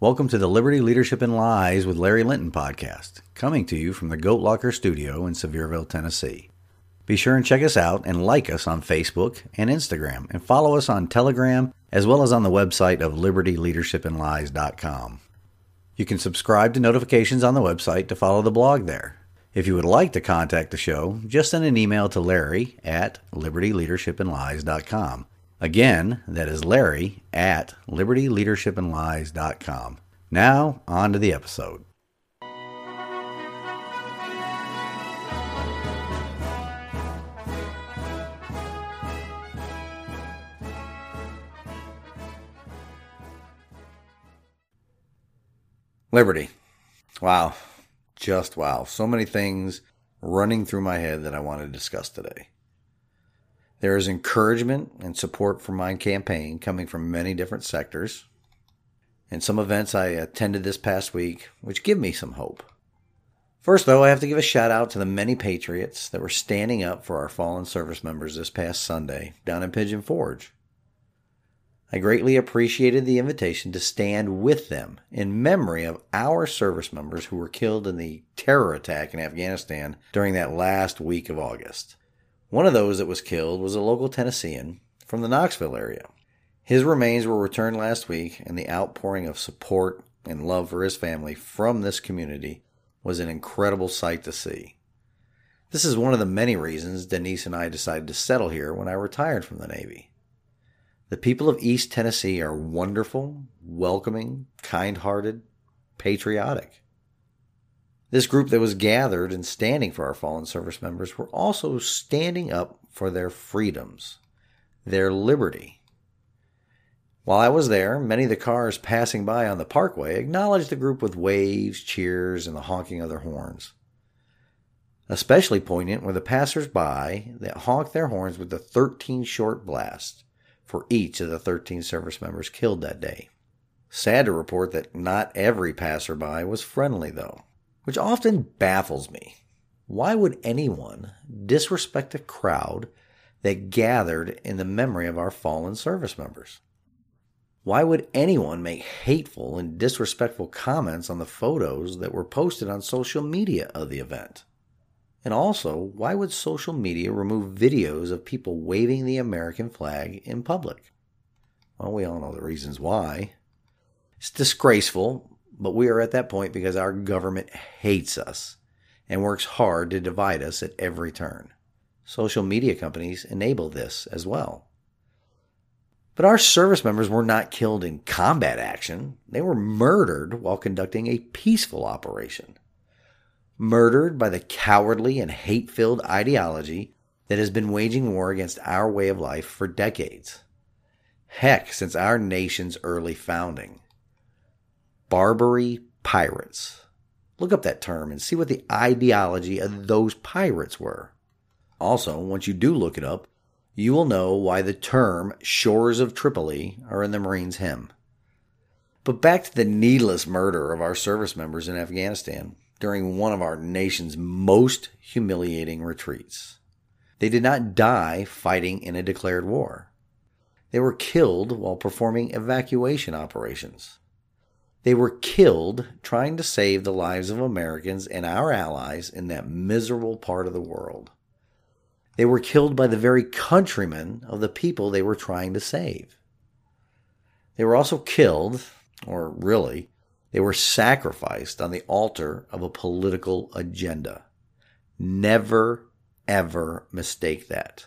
Welcome to the Liberty Leadership and Lies with Larry Linton podcast, coming to you from the Goat Locker studio in Sevierville, Tennessee. Be sure and check us out and like us on Facebook and Instagram, and follow us on Telegram as well as on the website of libertyleadershipandlies.com. You can subscribe to notifications on the website to follow the blog there. If you would like to contact the show, just send an email to Larry at libertyleadershipandlies.com. Again, that is Larry at libertyleadershipandlies.com. Now, on to the episode. Liberty. Wow. Just wow. So many things running through my head that I want to discuss today. There is encouragement and support for my campaign coming from many different sectors, and some events I attended this past week, which give me some hope. First, though, I have to give a shout out to the many patriots that were standing up for our fallen service members this past Sunday down in Pigeon Forge. I greatly appreciated the invitation to stand with them in memory of our service members who were killed in the terror attack in Afghanistan during that last week of August. One of those that was killed was a local Tennessean from the Knoxville area. His remains were returned last week, and the outpouring of support and love for his family from this community was an incredible sight to see. This is one of the many reasons Denise and I decided to settle here when I retired from the Navy. The people of East Tennessee are wonderful, welcoming, kind hearted, patriotic. This group that was gathered and standing for our fallen service members were also standing up for their freedoms, their liberty. While I was there, many of the cars passing by on the parkway acknowledged the group with waves, cheers, and the honking of their horns. Especially poignant were the passers-by that honked their horns with the 13 short blasts for each of the 13 service members killed that day. Sad to report that not every passerby was friendly, though which often baffles me. Why would anyone disrespect a crowd that gathered in the memory of our fallen service members? Why would anyone make hateful and disrespectful comments on the photos that were posted on social media of the event? And also, why would social media remove videos of people waving the American flag in public? Well, we all know the reasons why. It's disgraceful but we are at that point because our government hates us and works hard to divide us at every turn. Social media companies enable this as well. But our service members were not killed in combat action. They were murdered while conducting a peaceful operation. Murdered by the cowardly and hate filled ideology that has been waging war against our way of life for decades. Heck, since our nation's early founding. Barbary pirates. Look up that term and see what the ideology of those pirates were. Also, once you do look it up, you will know why the term shores of Tripoli are in the Marines' hymn. But back to the needless murder of our service members in Afghanistan during one of our nation's most humiliating retreats. They did not die fighting in a declared war. They were killed while performing evacuation operations. They were killed trying to save the lives of Americans and our allies in that miserable part of the world. They were killed by the very countrymen of the people they were trying to save. They were also killed, or really, they were sacrificed on the altar of a political agenda. Never, ever mistake that.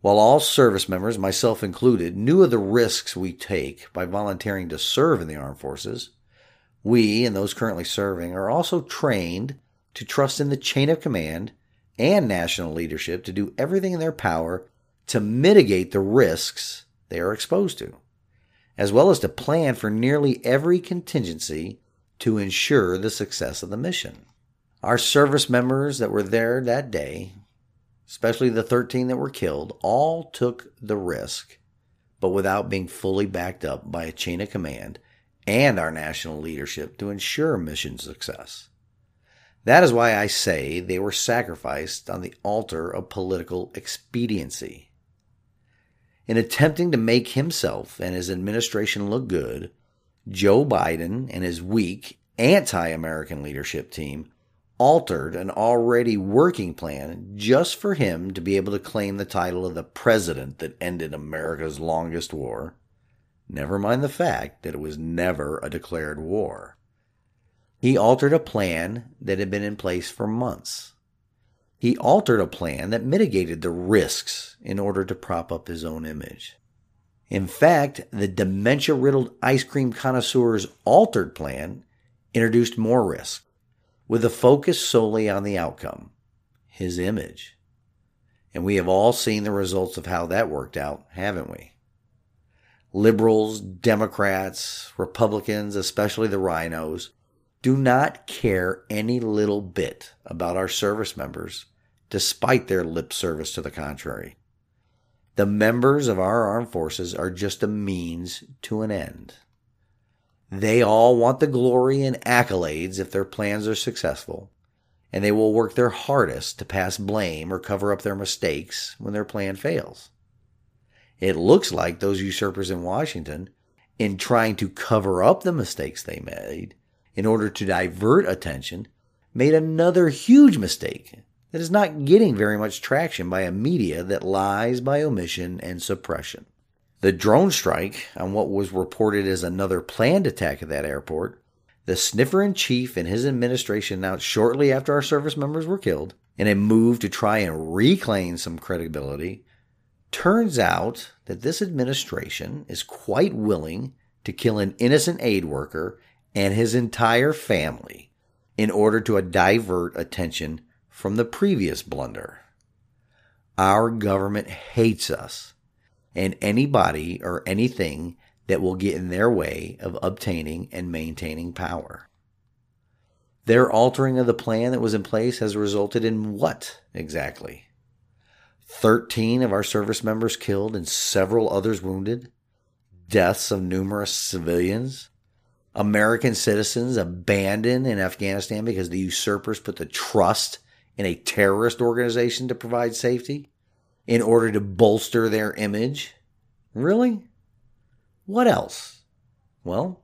While all service members, myself included, knew of the risks we take by volunteering to serve in the armed forces, we and those currently serving are also trained to trust in the chain of command and national leadership to do everything in their power to mitigate the risks they are exposed to, as well as to plan for nearly every contingency to ensure the success of the mission. Our service members that were there that day especially the 13 that were killed, all took the risk, but without being fully backed up by a chain of command and our national leadership to ensure mission success. That is why I say they were sacrificed on the altar of political expediency. In attempting to make himself and his administration look good, Joe Biden and his weak, anti American leadership team altered an already working plan just for him to be able to claim the title of the president that ended America's longest war. Never mind the fact that it was never a declared war. He altered a plan that had been in place for months. He altered a plan that mitigated the risks in order to prop up his own image. In fact, the dementia riddled ice cream connoisseur's altered plan introduced more risk, with a focus solely on the outcome his image. And we have all seen the results of how that worked out, haven't we? Liberals, Democrats, Republicans, especially the RINOs, do not care any little bit about our service members, despite their lip service to the contrary. The members of our armed forces are just a means to an end. They all want the glory and accolades if their plans are successful, and they will work their hardest to pass blame or cover up their mistakes when their plan fails. It looks like those usurpers in Washington, in trying to cover up the mistakes they made, in order to divert attention, made another huge mistake that is not getting very much traction by a media that lies by omission and suppression. The drone strike on what was reported as another planned attack at that airport, the sniffer in chief and his administration announced shortly after our service members were killed, in a move to try and reclaim some credibility, turns out that this administration is quite willing to kill an innocent aid worker and his entire family in order to divert attention from the previous blunder. Our government hates us and anybody or anything that will get in their way of obtaining and maintaining power. Their altering of the plan that was in place has resulted in what exactly? 13 of our service members killed and several others wounded, deaths of numerous civilians, American citizens abandoned in Afghanistan because the usurpers put the trust in a terrorist organization to provide safety in order to bolster their image? Really? What else? Well,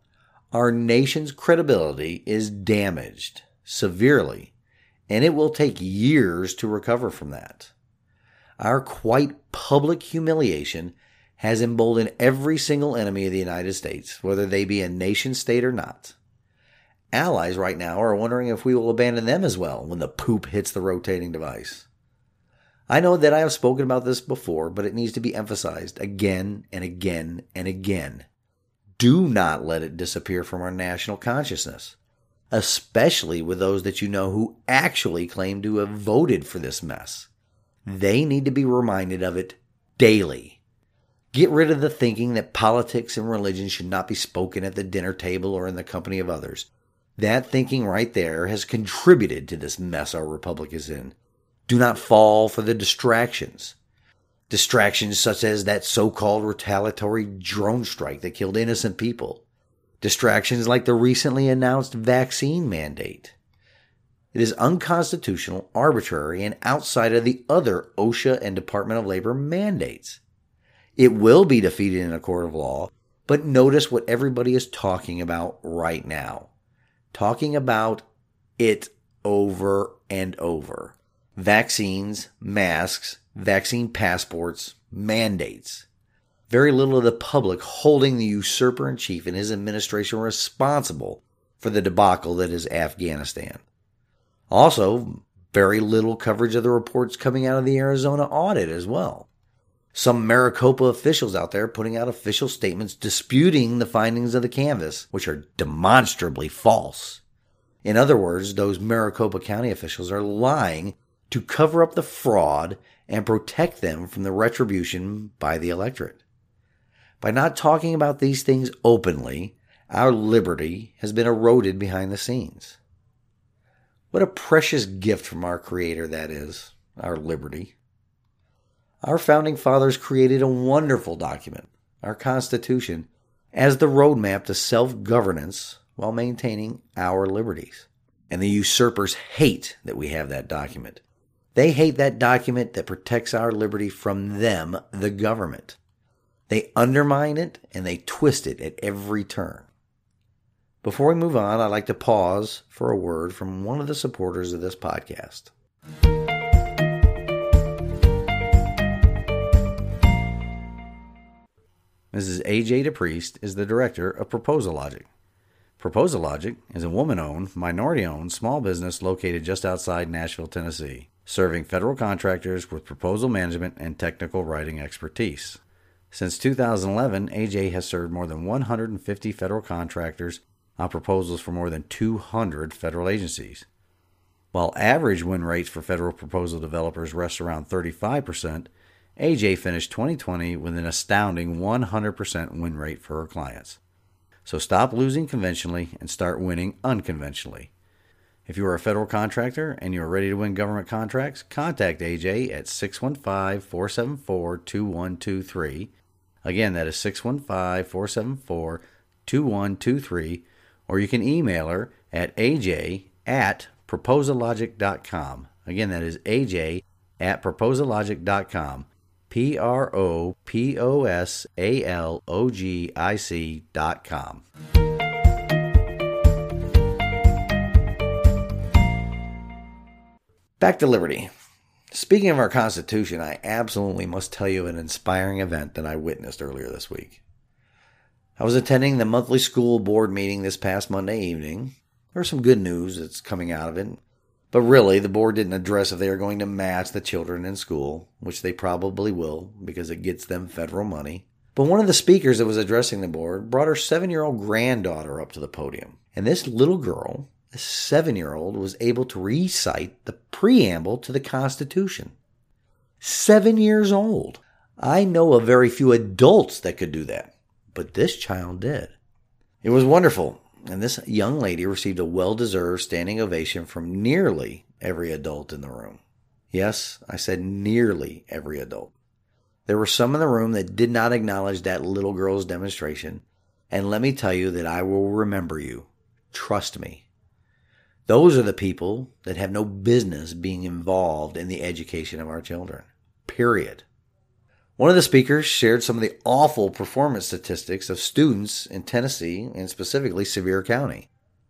our nation's credibility is damaged severely, and it will take years to recover from that. Our quite public humiliation has emboldened every single enemy of the United States, whether they be a nation state or not. Allies right now are wondering if we will abandon them as well when the poop hits the rotating device. I know that I have spoken about this before, but it needs to be emphasized again and again and again. Do not let it disappear from our national consciousness, especially with those that you know who actually claim to have voted for this mess. They need to be reminded of it daily. Get rid of the thinking that politics and religion should not be spoken at the dinner table or in the company of others. That thinking right there has contributed to this mess our republic is in. Do not fall for the distractions. Distractions such as that so called retaliatory drone strike that killed innocent people. Distractions like the recently announced vaccine mandate. It is unconstitutional, arbitrary, and outside of the other OSHA and Department of Labor mandates. It will be defeated in a court of law. But notice what everybody is talking about right now. Talking about it over and over. Vaccines, masks, vaccine passports, mandates. Very little of the public holding the usurper in chief and his administration responsible for the debacle that is Afghanistan. Also, very little coverage of the reports coming out of the Arizona audit as well some Maricopa officials out there putting out official statements disputing the findings of the canvass, which are demonstrably false. In other words, those Maricopa County officials are lying to cover up the fraud and protect them from the retribution by the electorate. By not talking about these things openly, our liberty has been eroded behind the scenes. What a precious gift from our Creator that is, our liberty. Our founding fathers created a wonderful document, our Constitution, as the roadmap to self governance while maintaining our liberties. And the usurpers hate that we have that document. They hate that document that protects our liberty from them, the government. They undermine it and they twist it at every turn. Before we move on, I'd like to pause for a word from one of the supporters of this podcast. Mrs. AJ DePriest is the director of Proposal Logic. Proposal Logic is a woman owned, minority owned small business located just outside Nashville, Tennessee, serving federal contractors with proposal management and technical writing expertise. Since 2011, AJ has served more than 150 federal contractors on proposals for more than 200 federal agencies. While average win rates for federal proposal developers rest around 35%, AJ finished 2020 with an astounding 100% win rate for her clients. So stop losing conventionally and start winning unconventionally. If you are a federal contractor and you are ready to win government contracts, contact AJ at 615 474 2123. Again, that is 615 474 2123. Or you can email her at aj at proposallogic.com. Again, that is aj at proposallogic.com. P R O P O S A L O G I C dot com. Back to Liberty. Speaking of our Constitution, I absolutely must tell you an inspiring event that I witnessed earlier this week. I was attending the monthly school board meeting this past Monday evening. There's some good news that's coming out of it. But really, the board didn't address if they are going to match the children in school, which they probably will because it gets them federal money. But one of the speakers that was addressing the board brought her seven year old granddaughter up to the podium. And this little girl, this seven year old, was able to recite the preamble to the Constitution. Seven years old. I know of very few adults that could do that, but this child did. It was wonderful and this young lady received a well deserved standing ovation from nearly every adult in the room. Yes, I said nearly every adult. There were some in the room that did not acknowledge that little girl's demonstration, and let me tell you that I will remember you. Trust me. Those are the people that have no business being involved in the education of our children. Period. One of the speakers shared some of the awful performance statistics of students in Tennessee and specifically Sevier County.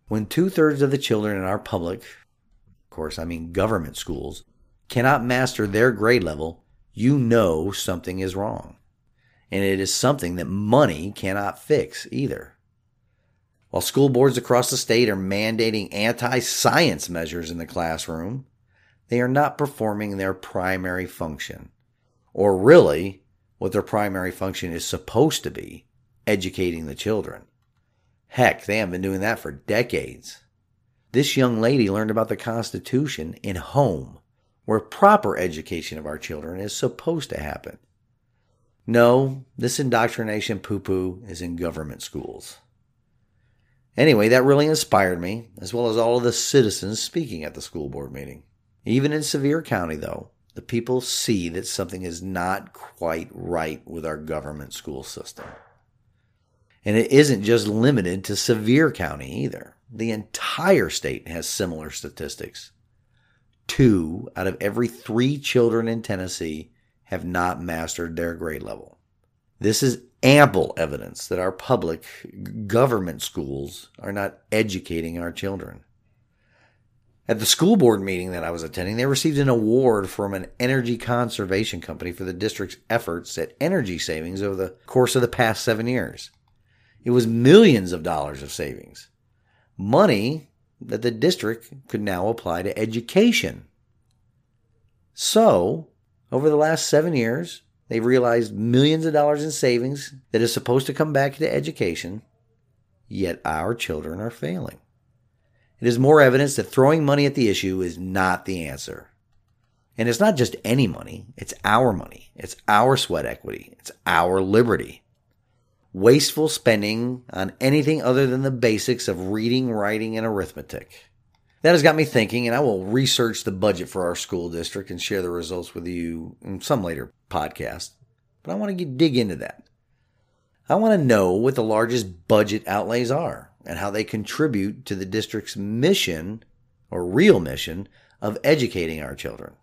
When two thirds of the children in our public, of course, I mean government schools, cannot master their grade level, you know something is wrong. And it is something that money cannot fix either. While school boards across the state are mandating anti science measures in the classroom, they are not performing their primary function or really what their primary function is supposed to be educating the children. Heck, they haven't been doing that for decades. This young lady learned about the Constitution in home, where proper education of our children is supposed to happen. No, this indoctrination poo poo is in government schools. Anyway, that really inspired me, as well as all of the citizens speaking at the school board meeting. Even in Sevier County, though, the people see that something is not quite right with our government school system. And it isn't just limited to Sevier County either. The entire state has similar statistics. Two out of every three children in Tennessee have not mastered their grade level. This is ample evidence that our public government schools are not educating our children. At the school board meeting that I was attending, they received an award from an energy conservation company for the district's efforts at energy savings over the course of the past seven years. It was millions of dollars of savings. Money that the district could now apply to education. So, over the last seven years, they've realized millions of dollars in savings that is supposed to come back to education, yet our children are failing. It is more evidence that throwing money at the issue is not the answer. And it's not just any money, it's our money. It's our sweat equity. It's our liberty. Wasteful spending on anything other than the basics of reading, writing, and arithmetic. That has got me thinking, and I will research the budget for our school district and share the results with you some later podcast. But I want to get, dig into that. I want to know what the largest budget outlays are and how they contribute to the district's mission or real mission of educating our children.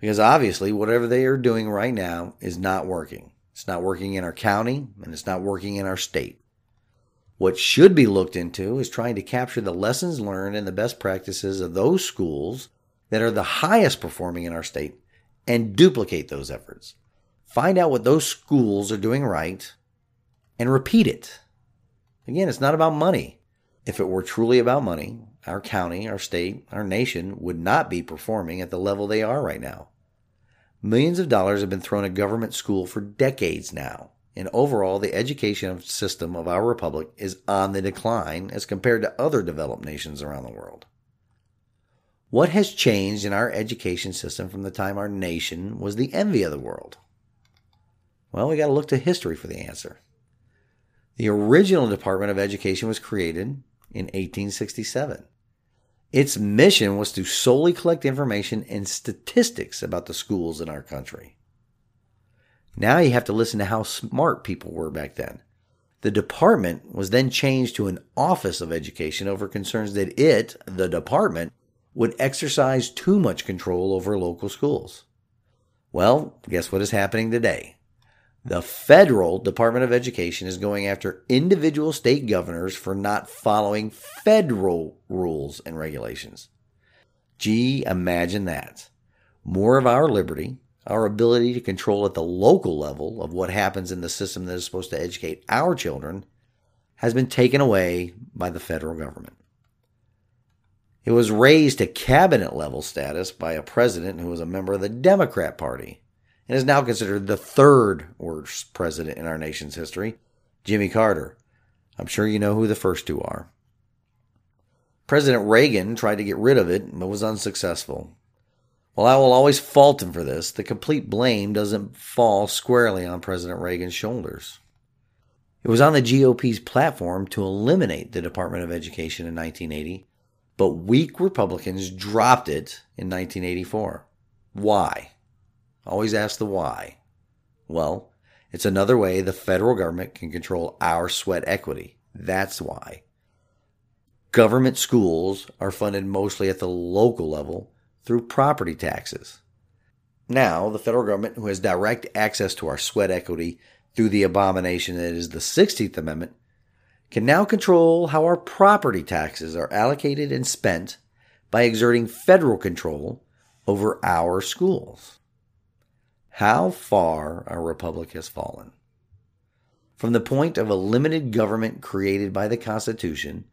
Because obviously, whatever they are doing right now is not working. It's not working in our county and it's not working in our state. What should be looked into is trying to capture the lessons learned and the best practices of those schools that are the highest performing in our state and duplicate those efforts. Find out what those schools are doing right and repeat it. Again, it's not about money. If it were truly about money, our county, our state, our nation would not be performing at the level they are right now. Millions of dollars have been thrown at government school for decades now, and overall, the education system of our republic is on the decline as compared to other developed nations around the world. What has changed in our education system from the time our nation was the envy of the world? Well, we got to look to history for the answer. The original Department of Education was created in 1867. Its mission was to solely collect information and statistics about the schools in our country. Now you have to listen to how smart people were back then. The department was then changed to an Office of Education over concerns that it, the department, would exercise too much control over local schools. Well, guess what is happening today? The federal Department of Education is going after individual state governors for not following federal rules and regulations. Gee, imagine that. More of our liberty, our ability to control at the local level of what happens in the system that is supposed to educate our children, has been taken away by the federal government. It was raised to cabinet level status by a president who was a member of the Democrat Party and is now considered the third worst president in our nation's history, Jimmy Carter. I'm sure you know who the first two are. President Reagan tried to get rid of it, but was unsuccessful. While I will always fault him for this, the complete blame doesn't fall squarely on President Reagan's shoulders. It was on the GOP's platform to eliminate the Department of Education in 1980, but weak Republicans dropped it in 1984. Why? Always ask the why. Well, it's another way the federal government can control our sweat equity. That's why. Government schools are funded mostly at the local level through property taxes. Now, the federal government, who has direct access to our sweat equity through the abomination that is the 16th Amendment, can now control how our property taxes are allocated and spent by exerting federal control over our schools how far our republic has fallen. From the point of a limited government created by the Constitution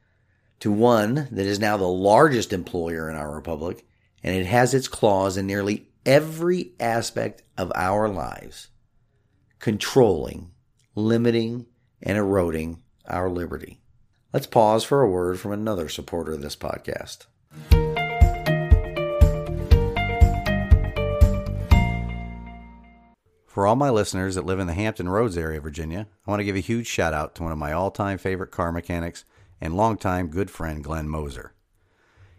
to one that is now the largest employer in our republic, and it has its claws in nearly every aspect of our lives, controlling, limiting, and eroding our liberty. Let's pause for a word from another supporter of this podcast. For all my listeners that live in the Hampton Roads area of Virginia, I want to give a huge shout out to one of my all time favorite car mechanics and longtime good friend, Glenn Moser.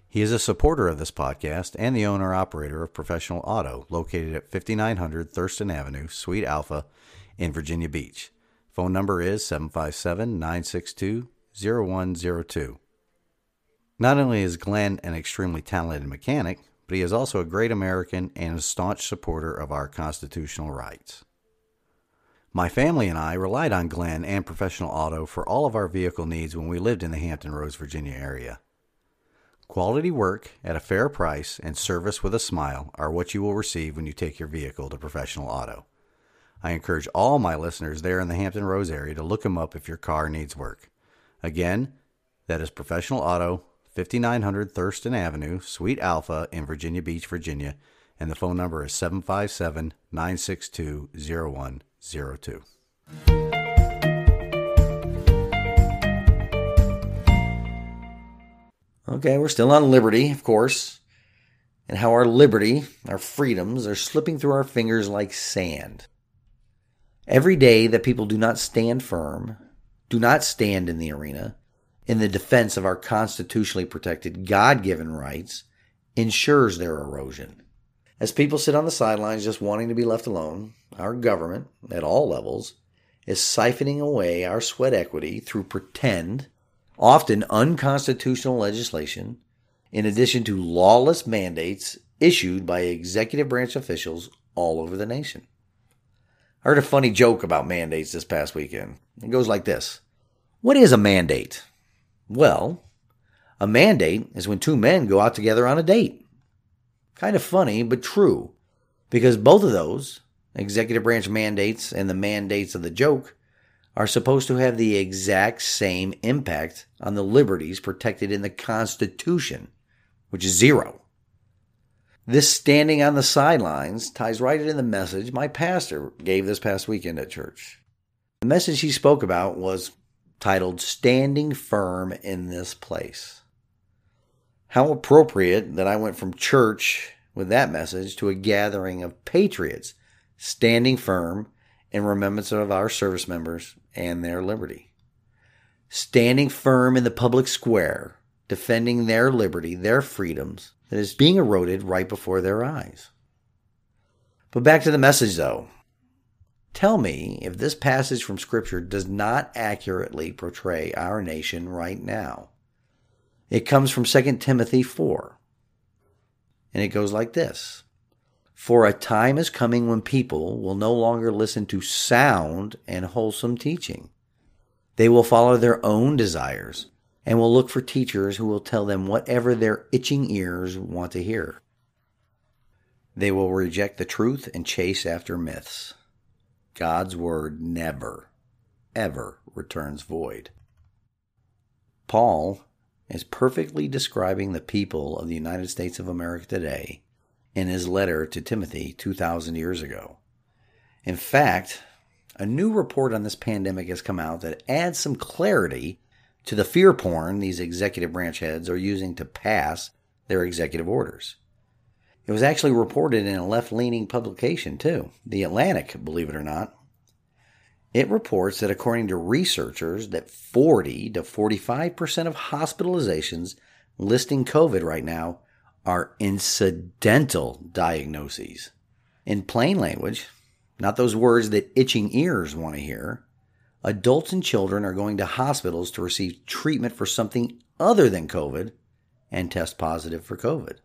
He is a supporter of this podcast and the owner operator of Professional Auto, located at 5900 Thurston Avenue, Suite Alpha, in Virginia Beach. Phone number is 757 962 0102. Not only is Glenn an extremely talented mechanic, but he is also a great American and a staunch supporter of our constitutional rights. My family and I relied on Glenn and Professional Auto for all of our vehicle needs when we lived in the Hampton Roads, Virginia area. Quality work at a fair price and service with a smile are what you will receive when you take your vehicle to Professional Auto. I encourage all my listeners there in the Hampton Roads area to look them up if your car needs work. Again, that is Professional Auto, 5900 Thurston Avenue, Suite Alpha in Virginia Beach, Virginia, and the phone number is 757 962 0102. Okay, we're still on liberty, of course, and how our liberty, our freedoms, are slipping through our fingers like sand. Every day that people do not stand firm, do not stand in the arena, in the defense of our constitutionally protected God given rights ensures their erosion. As people sit on the sidelines just wanting to be left alone, our government, at all levels, is siphoning away our sweat equity through pretend, often unconstitutional legislation, in addition to lawless mandates issued by executive branch officials all over the nation. I heard a funny joke about mandates this past weekend. It goes like this What is a mandate? Well, a mandate is when two men go out together on a date. Kind of funny, but true, because both of those, executive branch mandates and the mandates of the joke, are supposed to have the exact same impact on the liberties protected in the Constitution, which is zero. This standing on the sidelines ties right into the message my pastor gave this past weekend at church. The message he spoke about was titled Standing Firm in This Place. How appropriate that I went from church with that message to a gathering of patriots standing firm in remembrance of our service members and their liberty. Standing firm in the public square, defending their liberty, their freedoms, that is being eroded right before their eyes. But back to the message though. Tell me if this passage from Scripture does not accurately portray our nation right now. It comes from 2 Timothy 4. And it goes like this For a time is coming when people will no longer listen to sound and wholesome teaching. They will follow their own desires and will look for teachers who will tell them whatever their itching ears want to hear. They will reject the truth and chase after myths. God's word never, ever returns void. Paul is perfectly describing the people of the United States of America today in his letter to Timothy 2,000 years ago. In fact, a new report on this pandemic has come out that adds some clarity to the fear porn these executive branch heads are using to pass their executive orders. It was actually reported in a left leaning publication, too, The Atlantic, believe it or not. It reports that according to researchers that 40 to 45% of hospitalizations listing COVID right now are incidental diagnoses. In plain language, not those words that itching ears want to hear, adults and children are going to hospitals to receive treatment for something other than COVID and test positive for COVID.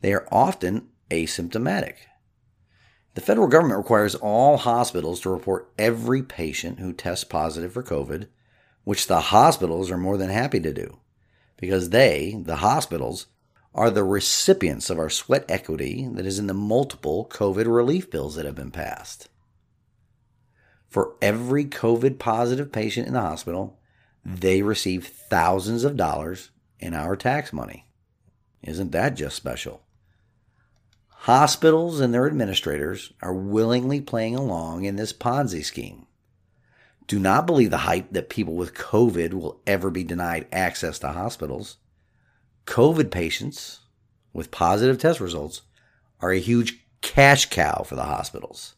They are often asymptomatic. The federal government requires all hospitals to report every patient who tests positive for COVID, which the hospitals are more than happy to do because they, the hospitals, are the recipients of our sweat equity that is in the multiple COVID relief bills that have been passed. For every COVID positive patient in the hospital, they receive thousands of dollars in our tax money. Isn't that just special? Hospitals and their administrators are willingly playing along in this Ponzi scheme. Do not believe the hype that people with COVID will ever be denied access to hospitals. COVID patients with positive test results are a huge cash cow for the hospitals.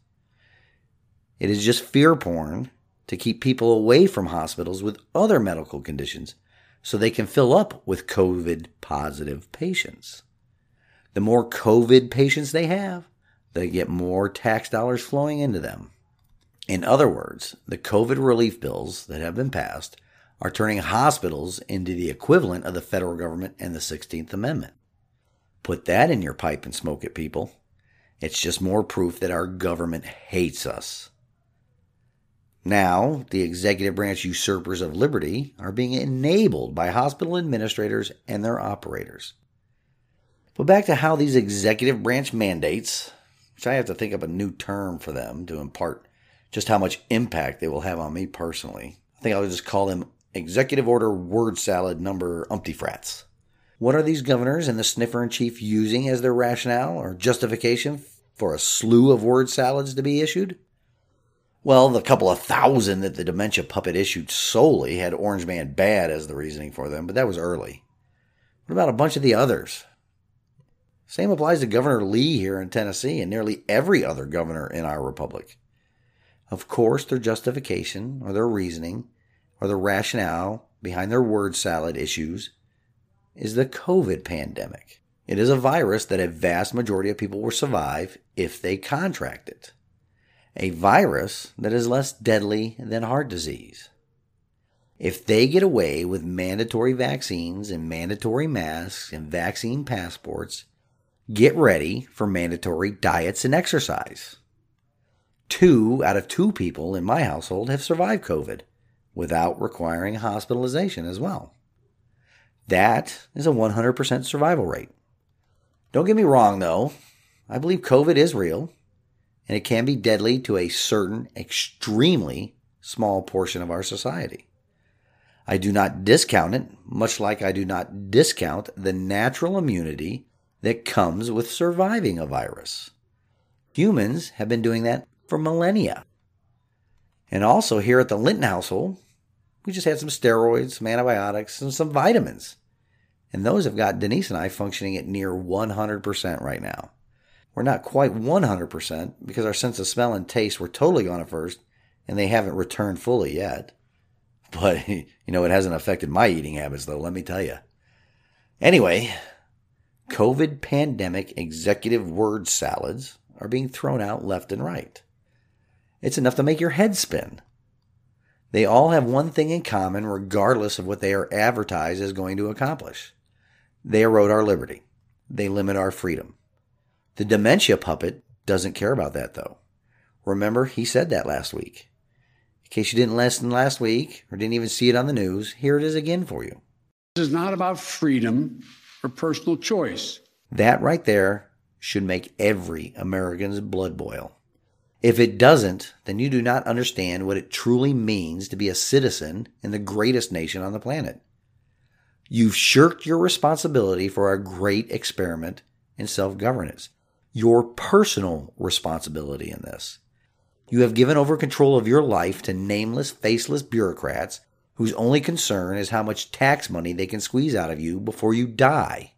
It is just fear porn to keep people away from hospitals with other medical conditions so they can fill up with COVID positive patients. The more COVID patients they have, they get more tax dollars flowing into them. In other words, the COVID relief bills that have been passed are turning hospitals into the equivalent of the federal government and the 16th Amendment. Put that in your pipe and smoke it, people. It's just more proof that our government hates us. Now, the executive branch usurpers of liberty are being enabled by hospital administrators and their operators. But back to how these executive branch mandates, which I have to think up a new term for them to impart just how much impact they will have on me personally. I think I'll just call them executive order word salad number umpty frats. What are these governors and the sniffer in chief using as their rationale or justification for a slew of word salads to be issued? Well, the couple of thousand that the dementia puppet issued solely had Orange Man bad as the reasoning for them, but that was early. What about a bunch of the others? Same applies to Governor Lee here in Tennessee and nearly every other governor in our republic. Of course, their justification or their reasoning or the rationale behind their word salad issues is the COVID pandemic. It is a virus that a vast majority of people will survive if they contract it a virus that is less deadly than heart disease. If they get away with mandatory vaccines and mandatory masks and vaccine passports, get ready for mandatory diets and exercise. Two out of two people in my household have survived COVID without requiring hospitalization as well. That is a 100% survival rate. Don't get me wrong, though. I believe COVID is real, and it can be deadly to a certain extremely small portion of our society. I do not discount it, much like I do not discount the natural immunity that comes with surviving a virus. Humans have been doing that for millennia. And also here at the Linton household, we just had some steroids, some antibiotics, and some vitamins. And those have got Denise and I functioning at near 100% right now. We're not quite 100% because our sense of smell and taste were totally gone at first, and they haven't returned fully yet. But, you know, it hasn't affected my eating habits, though, let me tell you. Anyway, COVID pandemic executive word salads are being thrown out left and right. It's enough to make your head spin. They all have one thing in common, regardless of what they are advertised as going to accomplish. They erode our liberty. They limit our freedom. The dementia puppet doesn't care about that, though. Remember, he said that last week. In case you didn't listen last week or didn't even see it on the news, here it is again for you. This is not about freedom or personal choice. That right there should make every American's blood boil. If it doesn't, then you do not understand what it truly means to be a citizen in the greatest nation on the planet. You've shirked your responsibility for our great experiment in self governance, your personal responsibility in this. You have given over control of your life to nameless, faceless bureaucrats whose only concern is how much tax money they can squeeze out of you before you die.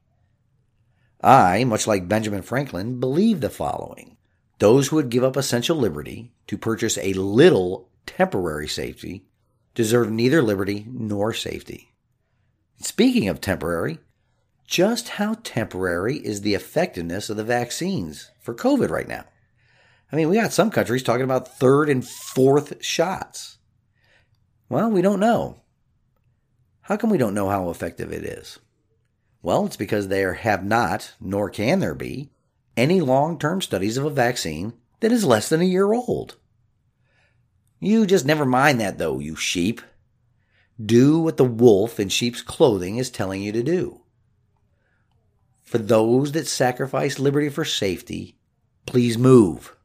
I, much like Benjamin Franklin, believe the following those who would give up essential liberty to purchase a little temporary safety deserve neither liberty nor safety. Speaking of temporary, just how temporary is the effectiveness of the vaccines for COVID right now? I mean, we got some countries talking about third and fourth shots. Well, we don't know. How come we don't know how effective it is? Well, it's because there have not, nor can there be, any long term studies of a vaccine that is less than a year old. You just never mind that, though, you sheep. Do what the wolf in sheep's clothing is telling you to do. For those that sacrifice liberty for safety, please move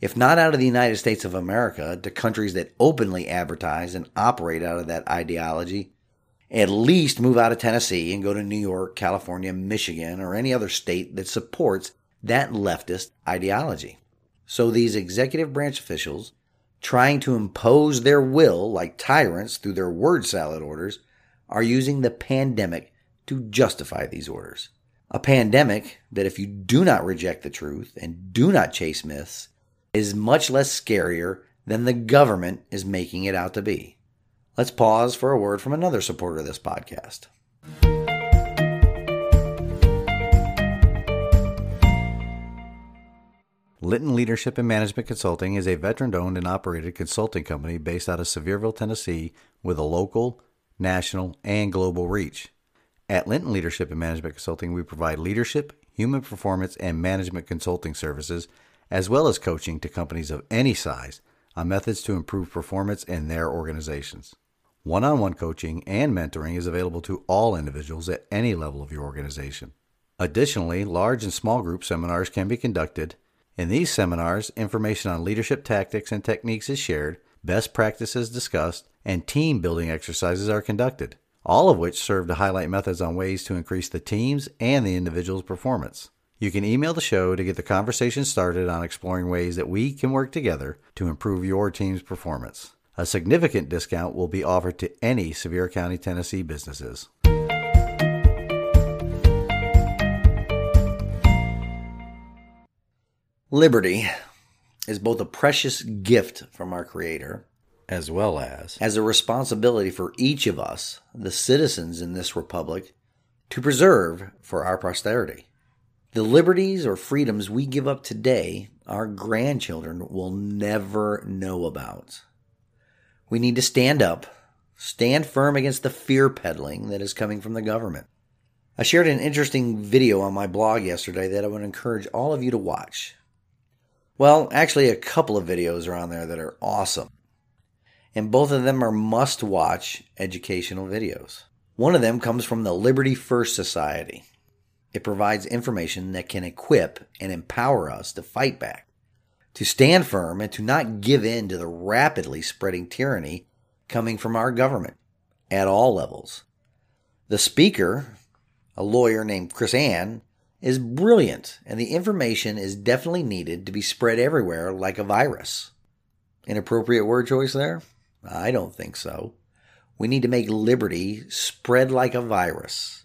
if not out of the United States of America, to countries that openly advertise and operate out of that ideology, at least move out of Tennessee and go to New York, California, Michigan, or any other state that supports that leftist ideology. So these executive branch officials, trying to impose their will like tyrants through their word salad orders, are using the pandemic to justify these orders. A pandemic that, if you do not reject the truth and do not chase myths, is much less scarier than the government is making it out to be. Let's pause for a word from another supporter of this podcast. Linton Leadership and Management Consulting is a veteran owned and operated consulting company based out of Sevierville, Tennessee, with a local, national, and global reach. At Linton Leadership and Management Consulting, we provide leadership, human performance, and management consulting services as well as coaching to companies of any size on methods to improve performance in their organizations. One on one coaching and mentoring is available to all individuals at any level of your organization. Additionally, large and small group seminars can be conducted. In these seminars, information on leadership tactics and techniques is shared, best practices discussed, and team building exercises are conducted, all of which serve to highlight methods on ways to increase the team's and the individual's performance. You can email the show to get the conversation started on exploring ways that we can work together to improve your team's performance. A significant discount will be offered to any Sevier County, Tennessee businesses. Liberty is both a precious gift from our Creator as well as as a responsibility for each of us, the citizens in this republic, to preserve for our posterity. The liberties or freedoms we give up today, our grandchildren will never know about. We need to stand up, stand firm against the fear peddling that is coming from the government. I shared an interesting video on my blog yesterday that I would encourage all of you to watch. Well, actually, a couple of videos are on there that are awesome. And both of them are must watch educational videos. One of them comes from the Liberty First Society. It provides information that can equip and empower us to fight back, to stand firm, and to not give in to the rapidly spreading tyranny coming from our government at all levels. The speaker, a lawyer named Chris Ann, is brilliant, and the information is definitely needed to be spread everywhere like a virus. Inappropriate word choice there? I don't think so. We need to make liberty spread like a virus,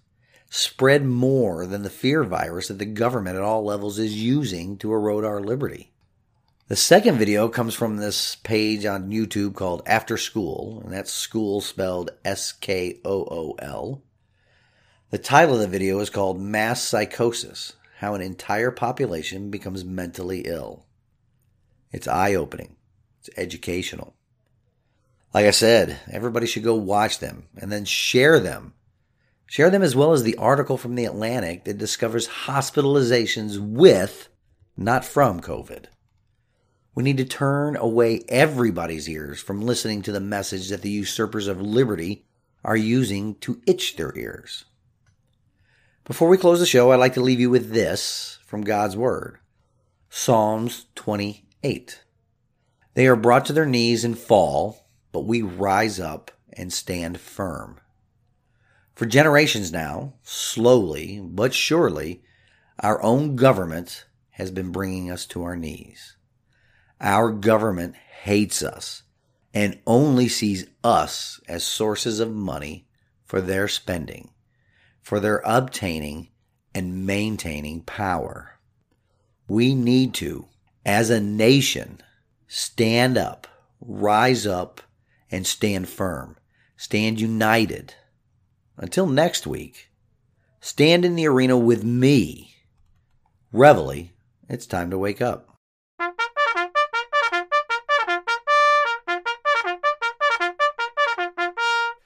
spread more than the fear virus that the government at all levels is using to erode our liberty. The second video comes from this page on YouTube called After Skool, and that's school spelled S K O O L. The title of the video is called Mass Psychosis How an Entire Population Becomes Mentally Ill. It's eye opening, it's educational. Like I said, everybody should go watch them and then share them. Share them as well as the article from The Atlantic that discovers hospitalizations with, not from COVID. We need to turn away everybody's ears from listening to the message that the usurpers of liberty are using to itch their ears. Before we close the show, I'd like to leave you with this from God's Word Psalms 28. They are brought to their knees and fall but we rise up and stand firm. For generations now, slowly but surely, our own government has been bringing us to our knees. Our government hates us and only sees us as sources of money for their spending, for their obtaining and maintaining power. We need to, as a nation, stand up, rise up, and stand firm. Stand united. Until next week, stand in the arena with me. Reveille, it's time to wake up.